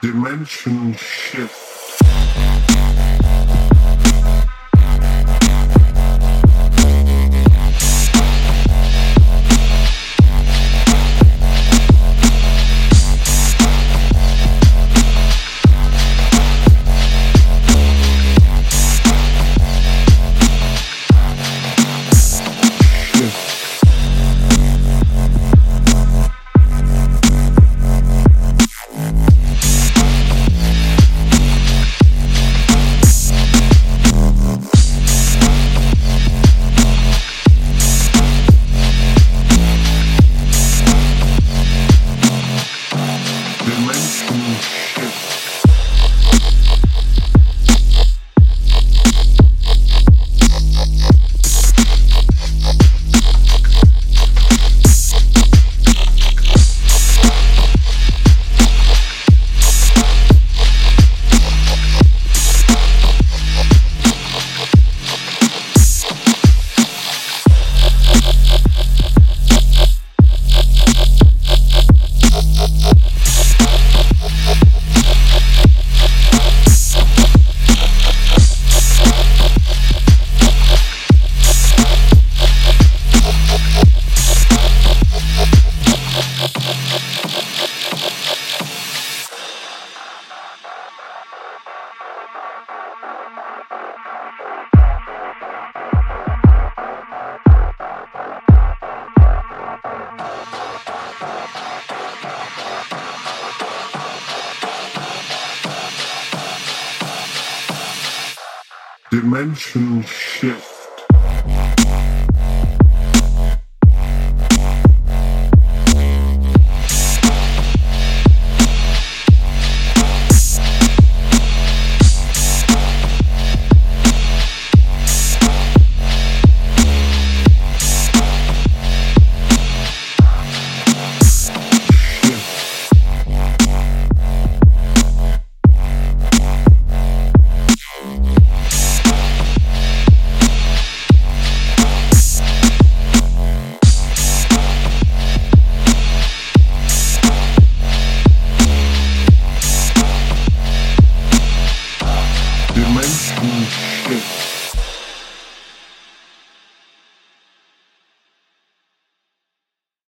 Dimension shift. Dimension shift.